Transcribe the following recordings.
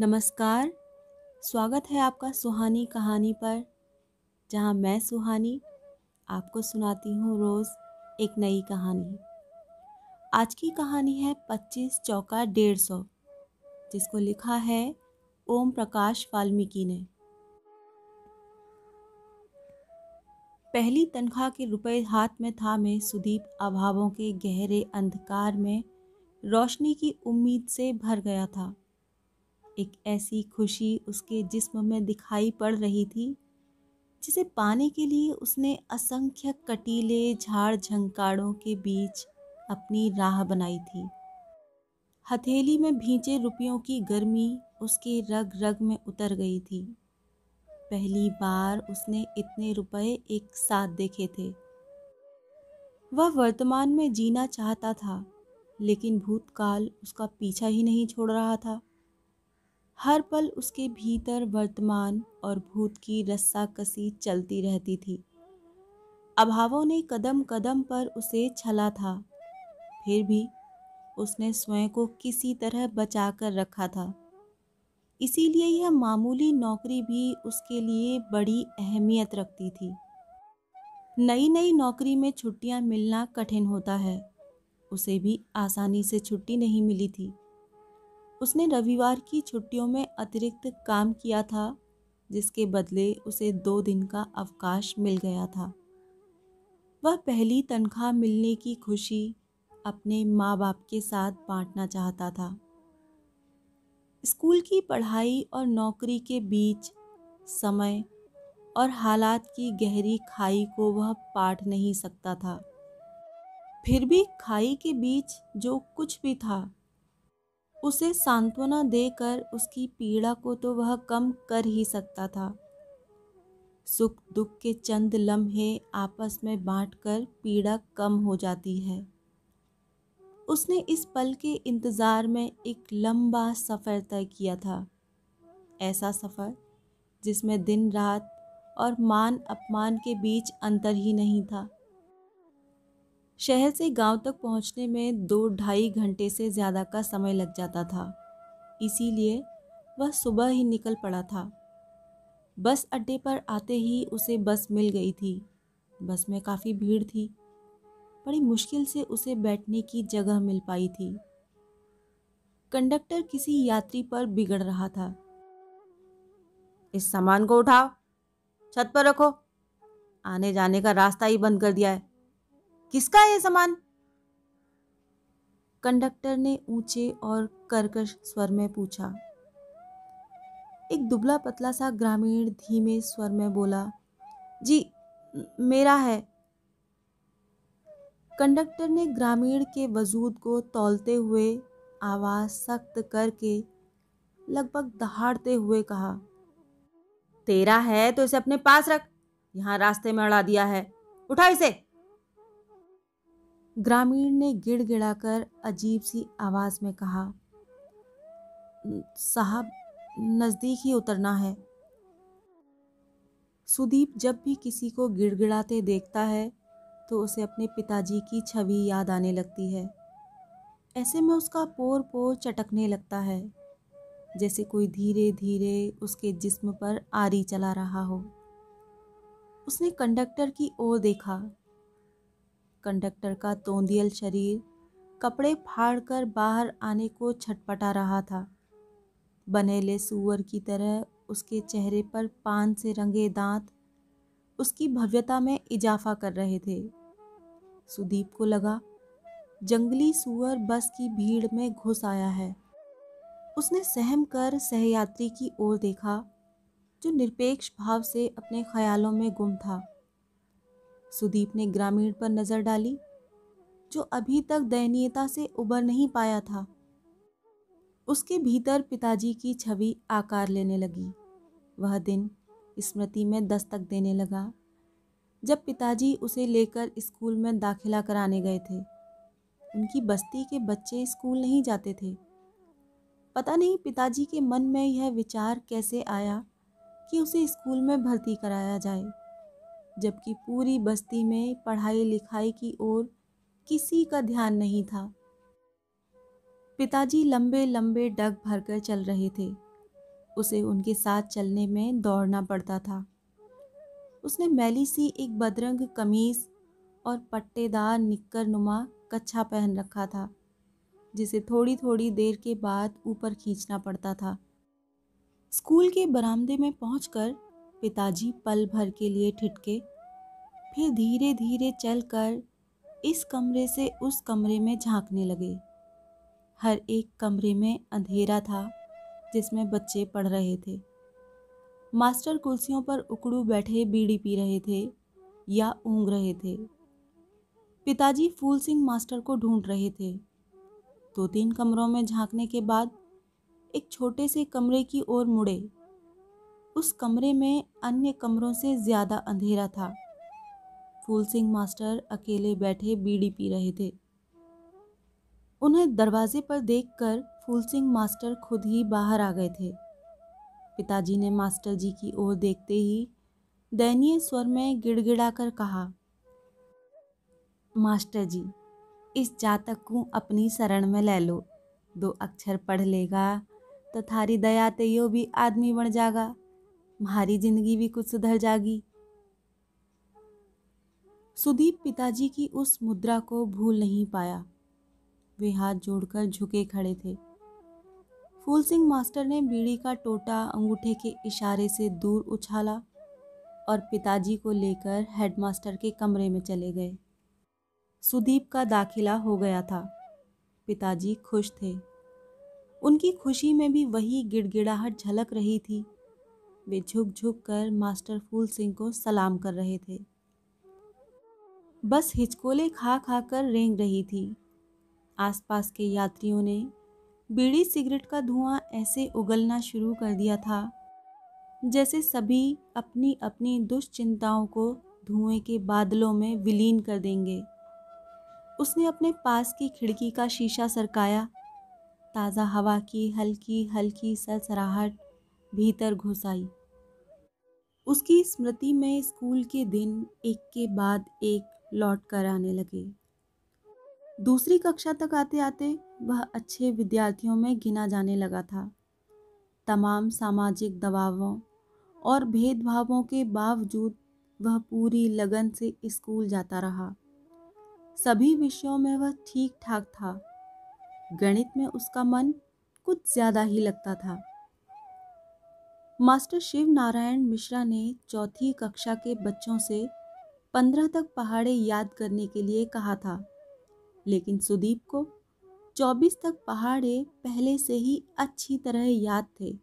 नमस्कार। स्वागत है आपका सुहानी कहानी पर, जहाँ मैं सुहानी आपको सुनाती हूँ रोज़ एक नई कहानी। आज की कहानी है पच्चीस चौका डेढ़ सौ, जिसको लिखा है ओम प्रकाश वाल्मीकि ने। पहली तनख्वाह के रुपए हाथ में था मैं सुदीप अभावों के गहरे अंधकार में रोशनी की उम्मीद से भर गया था। एक ऐसी खुशी उसके जिस्म में दिखाई पड़ रही थी, जिसे पाने के लिए उसने असंख्य कटीले झाड़ झंकाड़ों के बीच अपनी राह बनाई थी। हथेली में भींचे रुपयों की गर्मी उसके रग रग में उतर गई थी। पहली बार उसने इतने रुपए एक साथ देखे थे। वह वर्तमान में जीना चाहता था, लेकिन भूतकाल उसका पीछा ही नहीं छोड़ रहा था। हर पल उसके भीतर वर्तमान और भूत की रस्सा कसी चलती रहती थी। अभावों ने कदम कदम पर उसे छला था। फिर भी उसने स्वयं को किसी तरह बचा कर रखा था। इसीलिए यह मामूली नौकरी भी उसके लिए बड़ी अहमियत रखती थी। नई नई नौकरी में छुट्टियाँ मिलना कठिन होता है। उसे भी आसानी से छुट्टी नहीं मिली थी। उसने रविवार की छुट्टियों में अतिरिक्त काम किया था, जिसके बदले उसे दो दिन का अवकाश मिल गया था। वह पहली तनख्वाह मिलने की खुशी अपने माँ बाप के साथ बांटना चाहता था। स्कूल की पढ़ाई और नौकरी के बीच समय और हालात की गहरी खाई को वह पाट नहीं सकता था। फिर भी खाई के बीच जो कुछ भी था उसे सांत्वना देकर उसकी पीड़ा को तो वह कम कर ही सकता था। सुख दुख के चंद लम्हे आपस में बांटकर पीड़ा कम हो जाती है। उसने इस पल के इंतज़ार में एक लंबा सफ़र तय किया था। ऐसा सफ़र जिसमें दिन रात और मान अपमान के बीच अंतर ही नहीं था। शहर से गाँव तक पहुँचने में दो ढाई घंटे से ज़्यादा का समय लग जाता था। इसीलिए वह सुबह ही निकल पड़ा था। बस अड्डे पर आते ही उसे बस मिल गई थी। बस में काफ़ी भीड़ थी। बड़ी मुश्किल से उसे बैठने की जगह मिल पाई थी। कंडक्टर किसी यात्री पर बिगड़ रहा था। इस सामान को उठाओ। छत पर रखो। आने जाने का रास्ता ही बंद कर दिया है। किसका है सामान? कंडक्टर ने ऊँचे और कर्कश स्वर में पूछा। एक दुबला पतला सा ग्रामीण धीमे स्वर में बोला, जी, मेरा है। कंडक्टर ने ग्रामीण के वजूद को तौलते हुए आवाज़ सख्त करके लगभग दहाड़ते हुए कहा, तेरा है तो इसे अपने पास रख। यहाँ रास्ते में अड़ा दिया है। उठा इसे। ग्रामीण ने गिड़गिड़ाकर अजीब सी आवाज़ में कहा, साहब, नज़दीक ही उतरना है। सुदीप जब भी किसी को गिड़गिड़ाते देखता है तो उसे अपने पिताजी की छवि याद आने लगती है। ऐसे में उसका पोर पोर चटकने लगता है, जैसे कोई धीरे धीरे उसके जिस्म पर आरी चला रहा हो। उसने कंडक्टर की ओर देखा कंडक्टर का तोंदियल शरीर कपड़े फाड़कर बाहर आने को छटपटा रहा था। बनेले सुअर की तरह उसके चेहरे पर पान से रंगे दांत उसकी भव्यता में इजाफा कर रहे थे। सुदीप को लगा, जंगली सुअर बस की भीड़ में घुस आया है। उसने सहम कर सहयात्री की ओर देखा, जो निरपेक्ष भाव से अपने ख्यालों में गुम था। सुदीप ने ग्रामीण पर नज़र डाली, जो अभी तक दयनीयता से उबर नहीं पाया था। उसके भीतर पिताजी की छवि आकार लेने लगी। वह दिन स्मृति में दस्तक देने लगा, जब पिताजी उसे लेकर स्कूल में दाखिला कराने गए थे। उनकी बस्ती के बच्चे स्कूल नहीं जाते थे। पता नहीं पिताजी के मन में यह विचार कैसे आया कि उसे स्कूल में भर्ती कराया जाए। जबकि पूरी बस्ती में पढ़ाई लिखाई की ओर किसी का ध्यान नहीं था। पिताजी लंबे लंबे डग भरकर चल रहे थे। उसे उनके साथ चलने में दौड़ना पड़ता था। उसने मैली सी एक बदरंग कमीज और पट्टेदार निक्कर नुमा कच्छा पहन रखा था, जिसे थोड़ी थोड़ी देर के बाद ऊपर खींचना पड़ता था। स्कूल के बरामदे में पहुंचकर पिताजी पल भर के लिए ठिठके। फिर धीरे धीरे चलकर इस कमरे से उस कमरे में झांकने लगे। हर एक कमरे में अंधेरा था, जिसमें बच्चे पढ़ रहे थे। मास्टर कुर्सियों पर उकड़ू बैठे बीड़ी पी रहे थे या ऊँग रहे थे। पिताजी फूल सिंह मास्टर को ढूंढ रहे थे। दो तीन कमरों में झांकने के बाद एक छोटे से कमरे की ओर मुड़े। उस कमरे में अन्य कमरों से ज़्यादा अंधेरा था। फूल सिंह मास्टर अकेले बैठे बीड़ी पी रहे थे। उन्हें दरवाजे पर देखकर फूल सिंह मास्टर खुद ही बाहर आ गए थे। पिताजी ने मास्टर जी की ओर देखते ही दयनीय स्वर में गिड़गिड़ाकर कहा, मास्टर जी, इस जातक को अपनी शरण में ले लो। दो अक्षर पढ़ लेगा तो थारी दया यो भी आदमी बन जागा। मारी ज़िंदगी भी कुछ सुधर जागी सुदीप पिताजी की उस मुद्रा को भूल नहीं पाया। वे हाथ जोड़कर झुके खड़े थे। फूल सिंह मास्टर ने बीड़ी का टोटा अंगूठे के इशारे से दूर उछाला और पिताजी को लेकर हेडमास्टर के कमरे में चले गए। सुदीप का दाखिला हो गया था। पिताजी खुश थे। उनकी खुशी में भी वही गिड़गिड़ाहट झलक रही थी। वे झुक झुक कर मास्टर फूल सिंह को सलाम कर रहे थे। बस हिचकोले खा खा कर रेंग रही थी। आसपास के यात्रियों ने बीड़ी सिगरेट का धुआँ ऐसे उगलना शुरू कर दिया था, जैसे सभी अपनी अपनी दुश्चिंताओं को धुएँ के बादलों में विलीन कर देंगे। उसने अपने पास की खिड़की का शीशा सरकाया। ताज़ा हवा की हल्की हल्की सरसराहट भीतर घुस आई। उसकी स्मृति में स्कूल के दिन एक के बाद एक लौट कर आने लगे। दूसरी कक्षा तक आते आते वह अच्छे विद्यार्थियों में गिना जाने लगा था। तमाम सामाजिक दबावों और भेदभावों के बावजूद वह पूरी लगन से स्कूल जाता रहा। सभी विषयों में वह ठीक ठाक था। गणित में उसका मन कुछ ज़्यादा ही लगता था। मास्टर शिव नारायण मिश्रा ने चौथी कक्षा के बच्चों से पंद्रह तक पहाड़े याद करने के लिए कहा था। लेकिन सुदीप को चौबीस तक पहाड़े पहले से ही अच्छी तरह याद थे।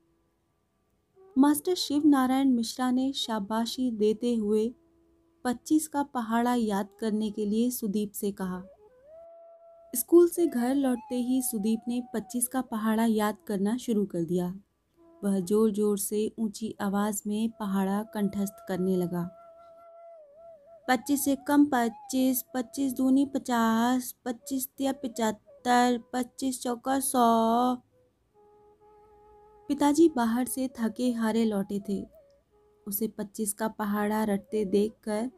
मास्टर शिव नारायण मिश्रा ने शाबाशी देते हुए पच्चीस का पहाड़ा याद करने के लिए सुदीप से कहा। स्कूल से घर लौटते ही सुदीप ने पच्चीस का पहाड़ा याद करना शुरू कर दिया। वह ज़ोर ज़ोर से ऊँची आवाज़ में पहाड़ा कंठस्थ करने लगा। पच्चीस से कम पच्चीस पच्चीस दूनी पचास, पच्चीस तिया पिचहत्तर, पच्चीस चौका सौ। पिताजी बाहर से थके हारे लौटे थे। उसे पच्चीस का पहाड़ा रटते देखकर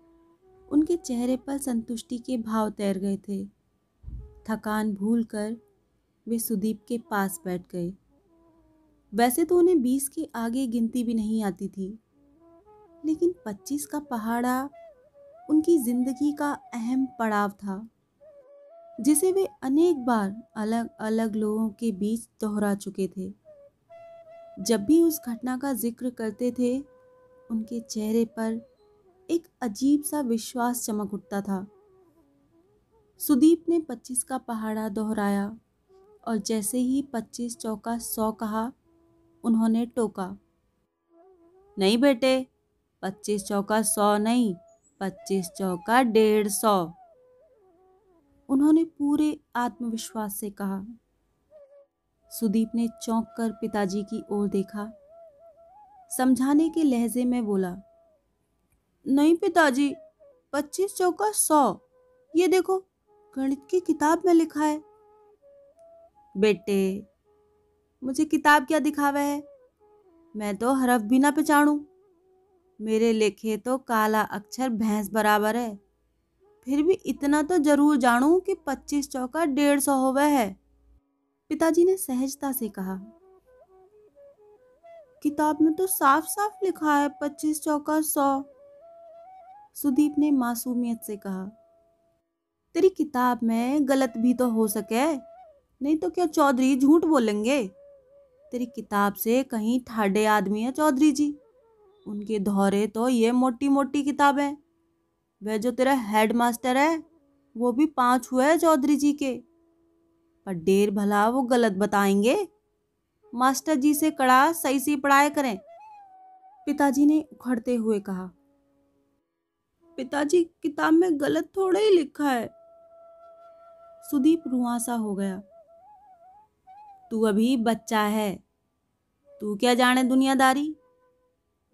उनके चेहरे पर संतुष्टि के भाव तैर गए थे। थकान भूलकर वे सुदीप के पास बैठ गए। वैसे तो उन्हें बीस के आगे गिनती भी नहीं आती थी। लेकिन पच्चीस का पहाड़ा उनकी ज़िंदगी का अहम पड़ाव था, जिसे वे अनेक बार अलग अलग लोगों के बीच दोहरा चुके थे। जब भी उस घटना का ज़िक्र करते थे, उनके चेहरे पर एक अजीब सा विश्वास चमक उठता था। सुदीप ने पच्चीस का पहाड़ा दोहराया और जैसे ही पच्चीस चौका सौ कहा उन्होंने टोका। नहीं बेटे, पच्चीस चौका सौ नहीं, पच्चीस चौका डेढ़ सौ। उन्होंने पूरे आत्मविश्वास से कहा। सुदीप ने चौंक कर पिताजी की ओर देखा। समझाने के लहजे में बोला, नहीं पिताजी, पच्चीस चौका सौ। ये देखो, गणित की किताब में लिखा है। बेटे मुझे किताब क्या दिखावा है? मैं तो हरफ भी ना पहचानू। मेरे लिखे तो काला अक्षर भैंस बराबर है। फिर भी इतना तो ज़रूर जानू कि पच्चीस चौका डेढ़ सौ हो है। पिताजी ने सहजता से कहा, किताब में तो साफ़ साफ़ लिखा है पच्चीस चौका सौ। सुदीप ने मासूमियत से कहा, तेरी किताब में गलत भी तो हो सके, नहीं तो क्या चौधरी झूठ बोलेंगे? तेरी किताब से कहीं ठाडे आदमी है चौधरी जी। उनके धौरे तो ये मोटी मोटी किताब। है वह जो तेरा हेड मास्टर है, वो भी पाँच हुए है चौधरी जी के। पर डेर भला वो गलत बताएँगे। मास्टर जी से कड़ा सही से पढ़ाया करें। पिताजी ने उखड़ते हुए कहा, पिताजी, किताब में गलत थोड़ा ही लिखा है। सुदीप रुआसा हो गया। तू अभी बच्चा है। तू क्या जाने दुनियादारी?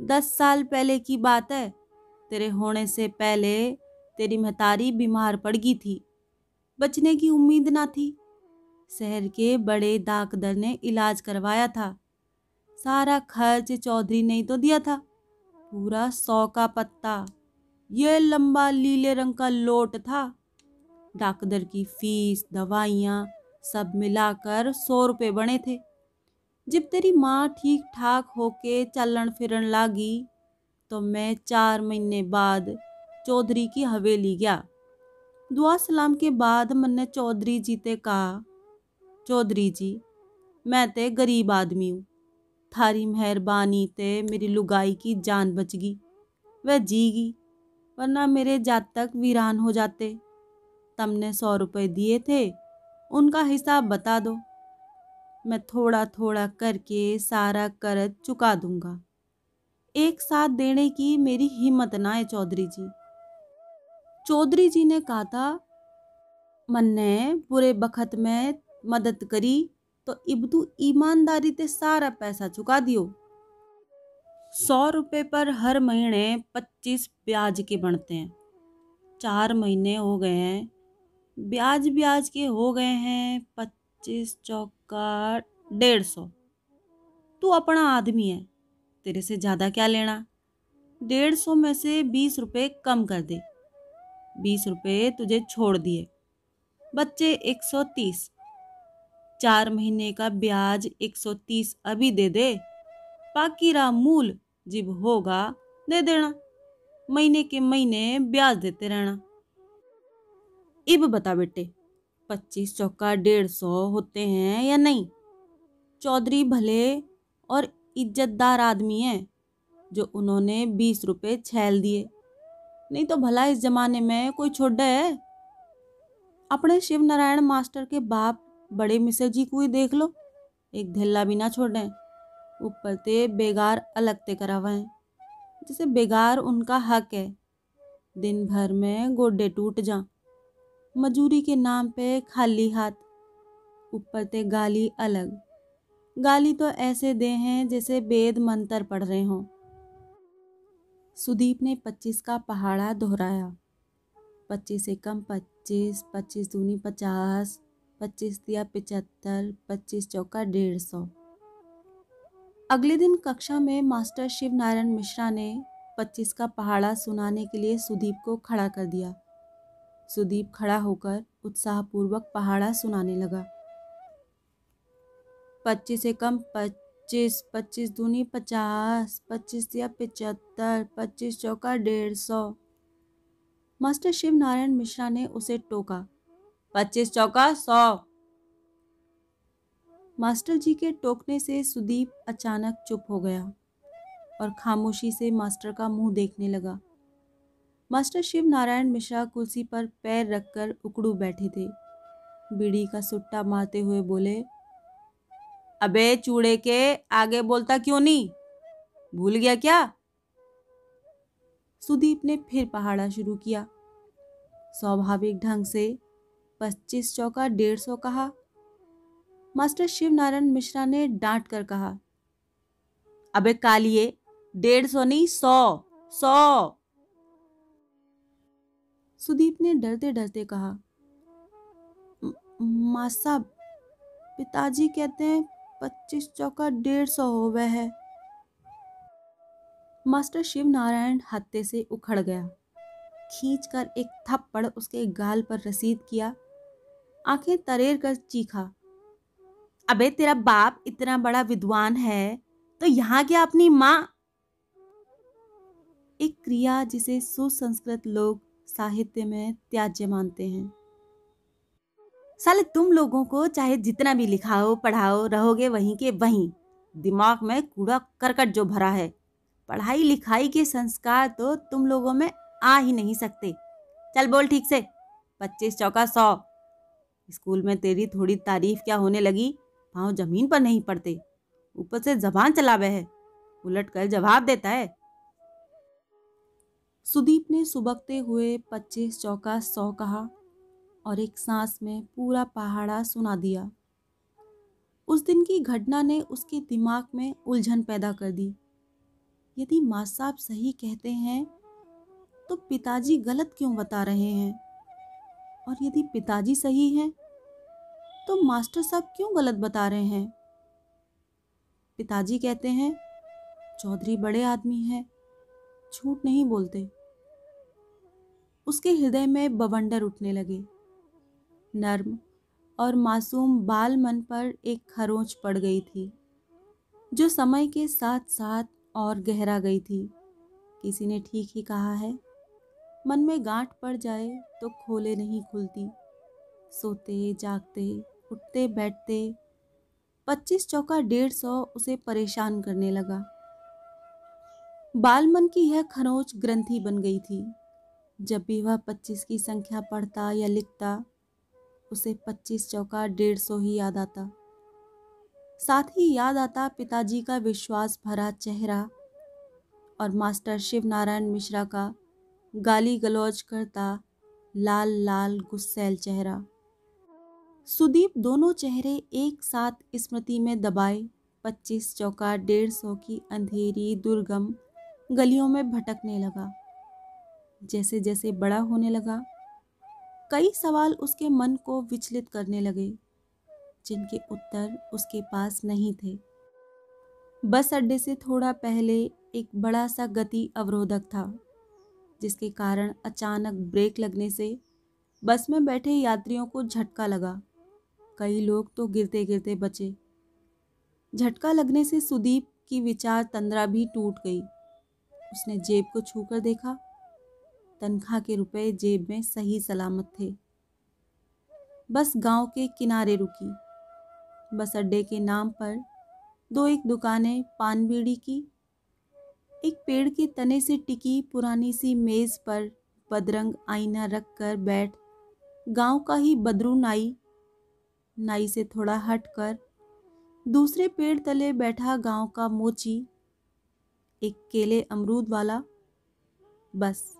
दस साल पहले की बात है। तेरे होने से पहले तेरी महतारी बीमार पड़ गई थी। बचने की उम्मीद ना थी। शहर के बड़े डाकदर ने इलाज करवाया था। सारा खर्च चौधरी ने तो दिया था। पूरा सौ का पत्ता। यह लंबा लीले रंग का लोट था। डाकदर की फ़ीस, दवाइयाँ सब मिलाकर सौ रुपये बने थे। जब तेरी माँ ठीक ठाक होके चलन फिरन लागी तो मैं चार महीने बाद चौधरी की हवेली गया। दुआ सलाम के बाद मैंने चौधरी जी ते कहा, चौधरी जी, मैं ते गरीब आदमी हूँ। थारी मेहरबानी ते मेरी लुगाई की जान बच गई वह जीगी, वरना मेरे जात तक वीरान हो जाते। तुमने सौ रुपये दिए थे उनका हिसाब बता दो। मैं थोड़ा थोड़ा करके सारा कर्ज चुका दूँगा। एक साथ देने की मेरी हिम्मत ना है चौधरी जी। चौधरी जी ने कहा था, मन्ने, बुरे बखत में मदद करी तो इब्तू ईमानदारी ते सारा पैसा चुका दियो। सौ रुपये पर हर महीने पच्चीस ब्याज के बनते हैं। चार महीने हो गए हैं ब्याज ब्याज के हो गए हैं पच्चीस चौका डेढ़ सौ। तू अपना आदमी है, तेरे से ज़्यादा क्या लेना? डेढ़ सौ में से बीस रुपये कम कर दे। बीस रुपये तुझे छोड़ दिए। बच्चे एक सौ तीस। चार महीने का ब्याज एक सौ तीस अभी दे दे। बाकी रहा मूल जब होगा, दे देना। महीने के महीने ब्याज देते रहना। इब बता बेटे, पच्चीस चौका डेढ़ सौ होते हैं या नहीं? चौधरी भले और इज्जतदार आदमी हैं, जो उन्होंने बीस रुपये छैल दिए। नहीं तो भला इस जमाने में कोई छोड़ा है? अपने शिव नारायण मास्टर के बाप बड़े मिसर जी को ही देख लो। एक ढेला भी ना छोड़े। ऊपर ते बेगार अलग ते करा हुआ है जैसे बेगार उनका हक है। दिन भर में गोडे टूट जा। मजूरी के नाम पे खाली हाथ, ऊपर ते गाली अलग। गाली तो ऐसे दे हैं जैसे वेद मंत्र पढ़ रहे हों। सुदीप ने पच्चीस का पहाड़ा दोहराया। पच्चीस एकम पच्चीस पच्चीस दूनी पचास, पच्चीस दिया पिचहत्तर, पच्चीस चौका डेढ़ सौ। अगले दिन कक्षा में मास्टर शिव नारायण मिश्रा ने पच्चीस का पहाड़ा सुनाने के लिए सुदीप को खड़ा कर दिया। सुदीप खड़ा होकर उत्साहपूर्वक पहाड़ा सुनाने लगा। पच्चीस से कम, पच्चीस पच्चीस दूनी, पचास, पच्चीस या पिचहत्तर, पच्चीस चौका, डेढ़ सौ। मास्टर शिव नारायण मिश्रा ने उसे टोका। पच्चीस चौका, सौ। मास्टर जी के टोकने से सुदीप अचानक चुप हो गया और खामोशी से मास्टर का मुँह देखने लगा। मास्टर शिव नारायण मिश्रा कुर्सी पर पैर रखकर उकड़ू बैठे थे। बीड़ी का सुट्टा मारते हुए बोले, अबे चूड़े के, आगे बोलता क्यों नहीं? भूल गया क्या? सुदीप ने फिर पहाड़ा शुरू किया। स्वाभाविक ढंग से पच्चीस चौका, डेढ़ सौ कहा। मास्टर शिव नारायण मिश्रा ने डांट कर कहा, अबे कालिए, डेढ़ सौ नहीं, सौ सौ सुदीप ने डरते डरते कहा, माँ साहब, पिताजी कहते हैं पच्चीस चौका डेढ़ सौ हो वह है। मास्टर शिव नारायण हत्ते से उखड़ गया। खींचकर एक थप्पड़ उसके गाल पर रसीद किया। आँखें तरेर कर चीखा, अबे तेरा बाप इतना बड़ा विद्वान है तो यहाँ क्या अपनी माँ? एक क्रिया जिसे सुसंस्कृत लोग साहित्य में त्याज्य मानते हैं। साले तुम लोगों को चाहे जितना भी लिखाओ, पढ़ाओ, रहोगे वहीं के वहीं, दिमाग में कूड़ा करकट जो भरा है। पढ़ाई लिखाई के संस्कार तो तुम लोगों में आ ही नहीं सकते। चल बोल ठीक से, पच्चीस चौका सौ। स्कूल में तेरी थोड़ी तारीफ़ क्या होने लगी? पाँव ज़मीन पर नहीं पड़ते। ऊपर से जबान चलावे है। उलट कर जवाब देता है सुदीप ने सुबकते हुए पच्चीस चौका सौ कहा और एक सांस में पूरा पहाड़ा सुना दिया। उस दिन की घटना ने उसके दिमाग में उलझन पैदा कर दी। यदि माँ साहब सही कहते हैं तो पिताजी गलत क्यों बता रहे हैं? और यदि पिताजी सही हैं तो मास्टर साहब क्यों गलत बता रहे हैं? पिताजी कहते हैं, चौधरी बड़े आदमी हैं। झूठ नहीं बोलते। उसके हृदय में बवंडर उठने लगे। नर्म और मासूम बाल मन पर एक खरोंच पड़ गई थी, जो समय के साथ साथ और गहरा गई थी। किसी ने ठीक ही कहा है, मन में गांठ पड़ जाए तो खोले नहीं खुलती। सोते, जागते, उठते, बैठते, पच्चीस चौका डेढ़ सौ उसे परेशान करने लगा। बालमन की यह खरोच ग्रंथि बन गई थी। जब भी वह पच्चीस की संख्या पढ़ता या लिखता, उसे पच्चीस चौका डेढ़ सौ ही याद आता। साथ ही याद आता पिताजी का विश्वास भरा चेहरा और मास्टर शिव नारायण मिश्रा का गाली गलौज करता लाल लाल गुस्सैल चेहरा। सुदीप दोनों चेहरे एक साथ स्मृति में दबाए, पच्चीस चौका डेढ़ सौ की अंधेरी दुर्गम गलियों में भटकने लगा। जैसे जैसे बड़ा होने लगा, कई सवाल उसके मन को विचलित करने लगे, जिनके उत्तर उसके पास नहीं थे। बस अड्डे से थोड़ा पहले एक बड़ा सा गति अवरोधक था, जिसके कारण अचानक ब्रेक लगने से बस में बैठे यात्रियों को झटका लगा। कई लोग तो गिरते गिरते बचे। झटका लगने से सुदीप की विचार तंद्रा भी टूट गई। उसने जेब को छूकर देखा। तनख्वाह के रुपए जेब में सही सलामत थे। बस गाँव के किनारे रुकी। बस अड्डे के नाम पर दो एक दुकानें पान बीड़ी की। एक पेड़ के तने से टिकी पुरानी सी मेज पर बदरंग आईना रख कर बैठ गाँव का ही बदरू नाई। नाई से थोड़ा हट कर दूसरे पेड़ तले बैठा गाँव का मोची। एक केले अमरूद वाला। बस,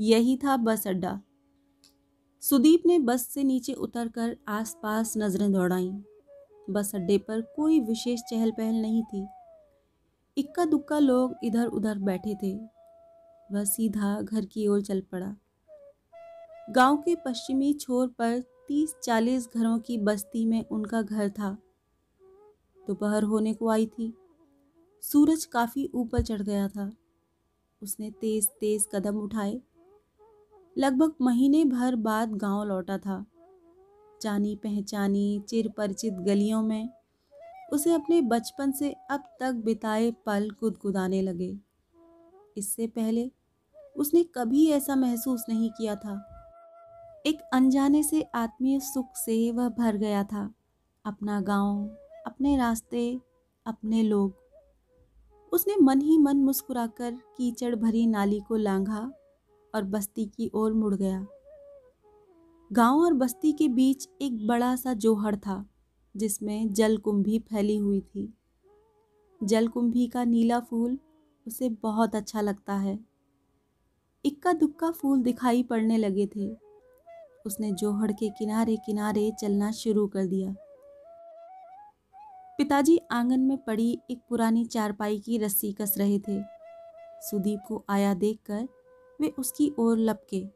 यही था बस अड्डा। सुदीप ने बस से नीचे उतरकर आसपास नज़रें दौड़ाईं। बस अड्डे पर कोई विशेष चहल पहल नहीं थी। इक्का दुक्का लोग इधर उधर बैठे थे। वह सीधा घर की ओर चल पड़ा। गाँव के पश्चिमी छोर पर तीस चालीस घरों की बस्ती में उनका घर था। दोपहर होने को आई थी। सूरज काफ़ी ऊपर चढ़ गया था। उसने तेज तेज कदम उठाए। लगभग महीने भर बाद गाँव लौटा था। जानी पहचानी चिर परिचित गलियों में उसे अपने बचपन से अब तक बिताए पल गुदगुदाने लगे। इससे पहले उसने कभी ऐसा महसूस नहीं किया था। एक अनजाने से आत्मीय सुख से वह भर गया था। अपना गाँव, अपने रास्ते अपने लोग। उसने मन ही मन मुस्कुराकर कीचड़ भरी नाली को लांघा और बस्ती की ओर मुड़ गया। गाँव और बस्ती के बीच एक बड़ा सा जोहड़ था, जिसमें जलकुंभी फैली हुई थी। जलकुंभी का नीला फूल उसे बहुत अच्छा लगता है। इक्का दुक्का फूल दिखाई पड़ने लगे थे। उसने जोहड़ के किनारे किनारे चलना शुरू कर दिया। पिताजी आँगन में पड़ी एक पुरानी चारपाई की रस्सी कस रहे थे। सुदीप को आया देखकर वे उसकी ओर लपके।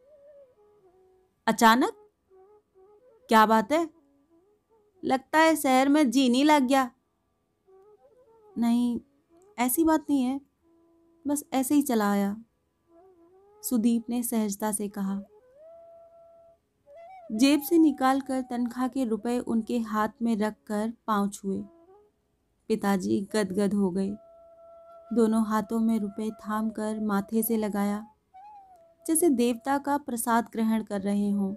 अचानक? क्या बात है? लगता है शहर में जी नहीं लग गया। नहीं, ऐसी बात नहीं है। बस ऐसे ही चला आया। सुदीप ने सहजता से कहा। जेब से निकालकर तनख्वाह के रुपए उनके हाथ में रखकर पाँव छुए। पिताजी गदगद हो गए। दोनों हाथों में रुपए थाम कर माथे से लगाया, जैसे देवता का प्रसाद ग्रहण कर रहे हों।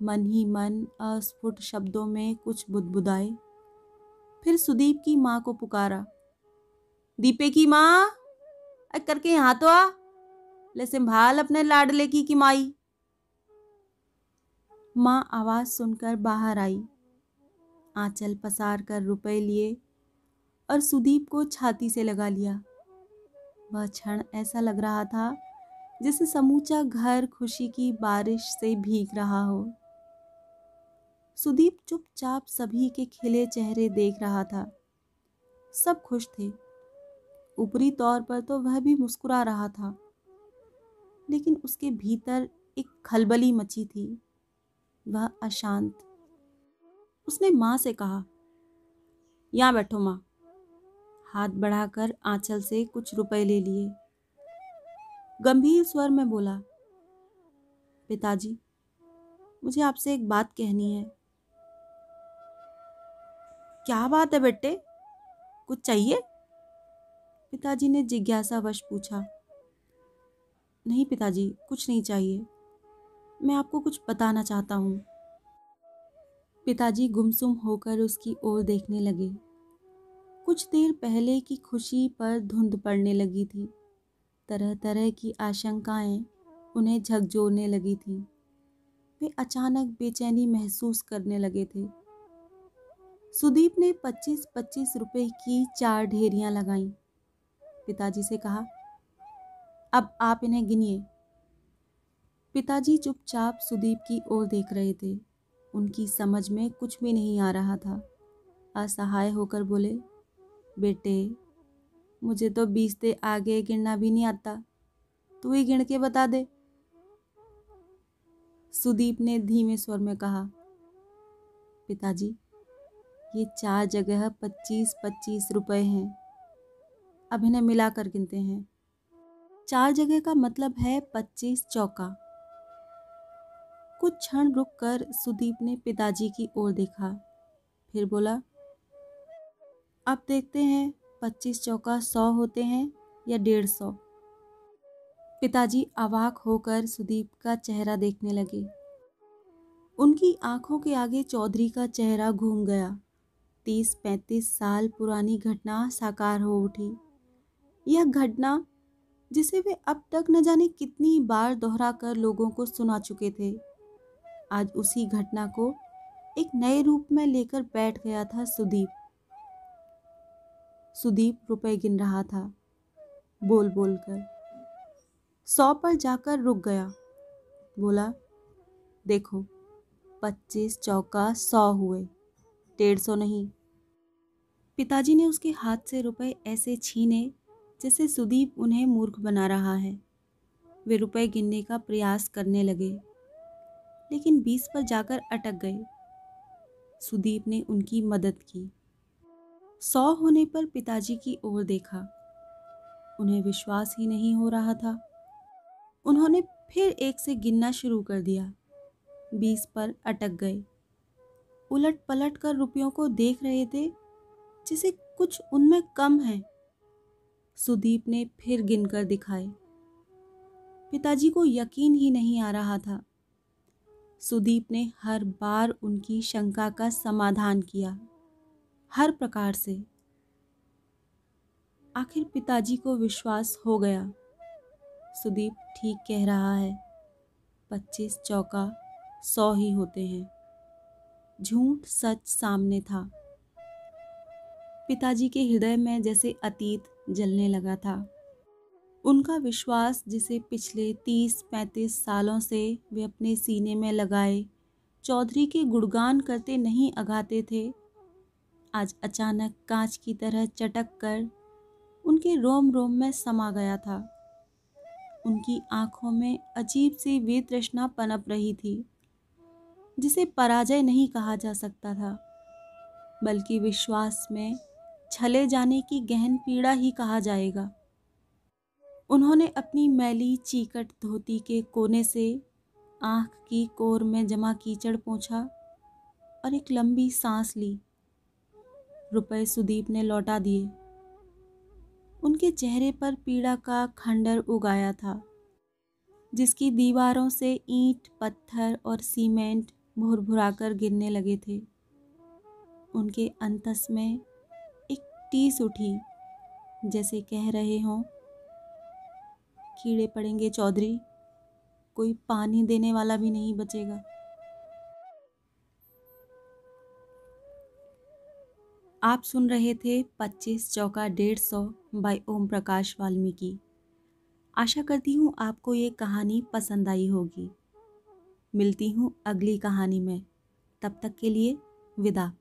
मन ही मन अस्फुट शब्दों में कुछ बुदबुदाए। फिर सुदीप की माँ को पुकारा, दीपे की माँ करके यहाँ तो आ, ले संभाल अपने लाडले की की माई माँ आवाज़ सुनकर बाहर आई, आंचल पसार कर रुपए लिए और सुदीप को छाती से लगा लिया। वह क्षण ऐसा लग रहा था, जैसे समूचा घर खुशी की बारिश से भीग रहा हो। सुदीप चुपचाप सभी के खिले चेहरे देख रहा था। सब खुश थे। ऊपरी तौर पर तो वह भी मुस्कुरा रहा था। लेकिन उसके भीतर एक खलबली मची थी। वह अशांत। उसने माँ से कहा, यहाँ बैठो माँ। हाथ बढ़ाकर आंचल से कुछ रुपए ले लिए। गंभीर स्वर में बोला, पिताजी, मुझे आपसे एक बात कहनी है। क्या बात है बेटे? कुछ चाहिए? पिताजी ने जिज्ञासावश पूछा, नहीं पिताजी, कुछ नहीं चाहिए। मैं आपको कुछ बताना चाहता हूँ। पिताजी गुमसुम होकर उसकी ओर देखने लगे। कुछ देर पहले की खुशी पर धुंध पड़ने लगी थी। तरह तरह की आशंकाएँ उन्हें झकझोरने लगी थी। वे अचानक बेचैनी महसूस करने लगे थे। सुदीप ने 25-25 रुपए की चार ढेरियाँ लगाईं। पिताजी से कहा, अब आप इन्हें गिनिए। पिताजी चुपचाप सुदीप की ओर देख रहे थे। उनकी समझ में कुछ भी नहीं आ रहा था। असहाय होकर बोले बेटे, मुझे तो बीस से आगे गिनना भी नहीं आता। तू ही गिन के बता दे। सुदीप ने धीमे स्वर में कहा, पिताजी, ये चार जगह पच्चीस पच्चीस रुपए हैं। अब इन्हें मिलाकर गिनते हैं। चार जगह का मतलब है पच्चीस चौका। कुछ क्षण रुक कर सुदीप ने पिताजी की ओर देखा, फिर बोला अब देखते हैं पच्चीस चौका सौ होते हैं या डेढ़ सौ। पिताजी अवाक होकर सुदीप का चेहरा देखने लगे। उनकी आँखों के आगे चौधरी का चेहरा घूम गया। तीस पैंतीस साल पुरानी घटना साकार हो उठी। यह घटना, जिसे वे अब तक न जाने कितनी बार दोहरा कर लोगों को सुना चुके थे, आज उसी घटना को एक नए रूप में लेकर बैठ गया था सुदीप। सुदीप रुपए गिन रहा था। बोल बोल कर। सौ पर जाकर रुक गया। बोला, देखो, पच्चीस चौका सौ हुए, डेढ़ सौ नहीं। पिताजी ने उसके हाथ से रुपए ऐसे छीने जैसे सुदीप उन्हें मूर्ख बना रहा है। वे रुपए गिनने का प्रयास करने लगे, लेकिन बीस पर जाकर अटक गए। सुदीप ने उनकी मदद की। सौ होने पर पिताजी की ओर देखा। उन्हें विश्वास ही नहीं हो रहा था। उन्होंने फिर एक से गिनना शुरू कर दिया। बीस पर अटक गए। उलट पलट कर रुपयों को देख रहे थे, जिसे कुछ उनमें कम है। सुदीप ने फिर गिनकर दिखाए। पिताजी को यकीन ही नहीं आ रहा था। सुदीप ने हर बार उनकी शंका का समाधान किया। हर प्रकार से। आखिर पिताजी को विश्वास हो गया। सुदीप ठीक कह रहा है, पच्चीस चौका सौ ही होते हैं। झूठ सच सामने था। पिताजी के हृदय में जैसे अतीत जलने लगा था। उनका विश्वास जिसे पिछले तीस पैंतीस सालों से वे अपने सीने में लगाए, चौधरी के गुणगान करते नहीं अगाते थे आज अचानक कांच की तरह चटक कर उनके रोम रोम में समा गया था। उनकी आँखों में अजीब सी वितृष्णा पनप रही थी, जिसे पराजय नहीं कहा जा सकता था, बल्कि विश्वास में छले जाने की गहन पीड़ा ही कहा जाएगा। उन्होंने अपनी मैली चीकट धोती के कोने से आँख की कोर में जमा कीचड़ पोंछा और एक लंबी सांस ली। रुपए सुदीप ने लौटा दिए। उनके चेहरे पर पीड़ा का खंडर उगाया था, जिसकी दीवारों से ईंट, पत्थर और सीमेंट भुरभुराकर गिरने लगे थे। उनके अंतस में एक टीस उठी, जैसे कह रहे हों, कीड़े पड़ेंगे चौधरी, कोई पानी देने वाला भी नहीं बचेगा। आप सुन रहे थे पच्चीस चौका डेढ़ सौ बाई ओम प्रकाश वाल्मीकि। आशा करती हूँ आपको ये कहानी पसंद आई होगी। मिलती हूँ अगली कहानी में। तब तक के लिए विदा।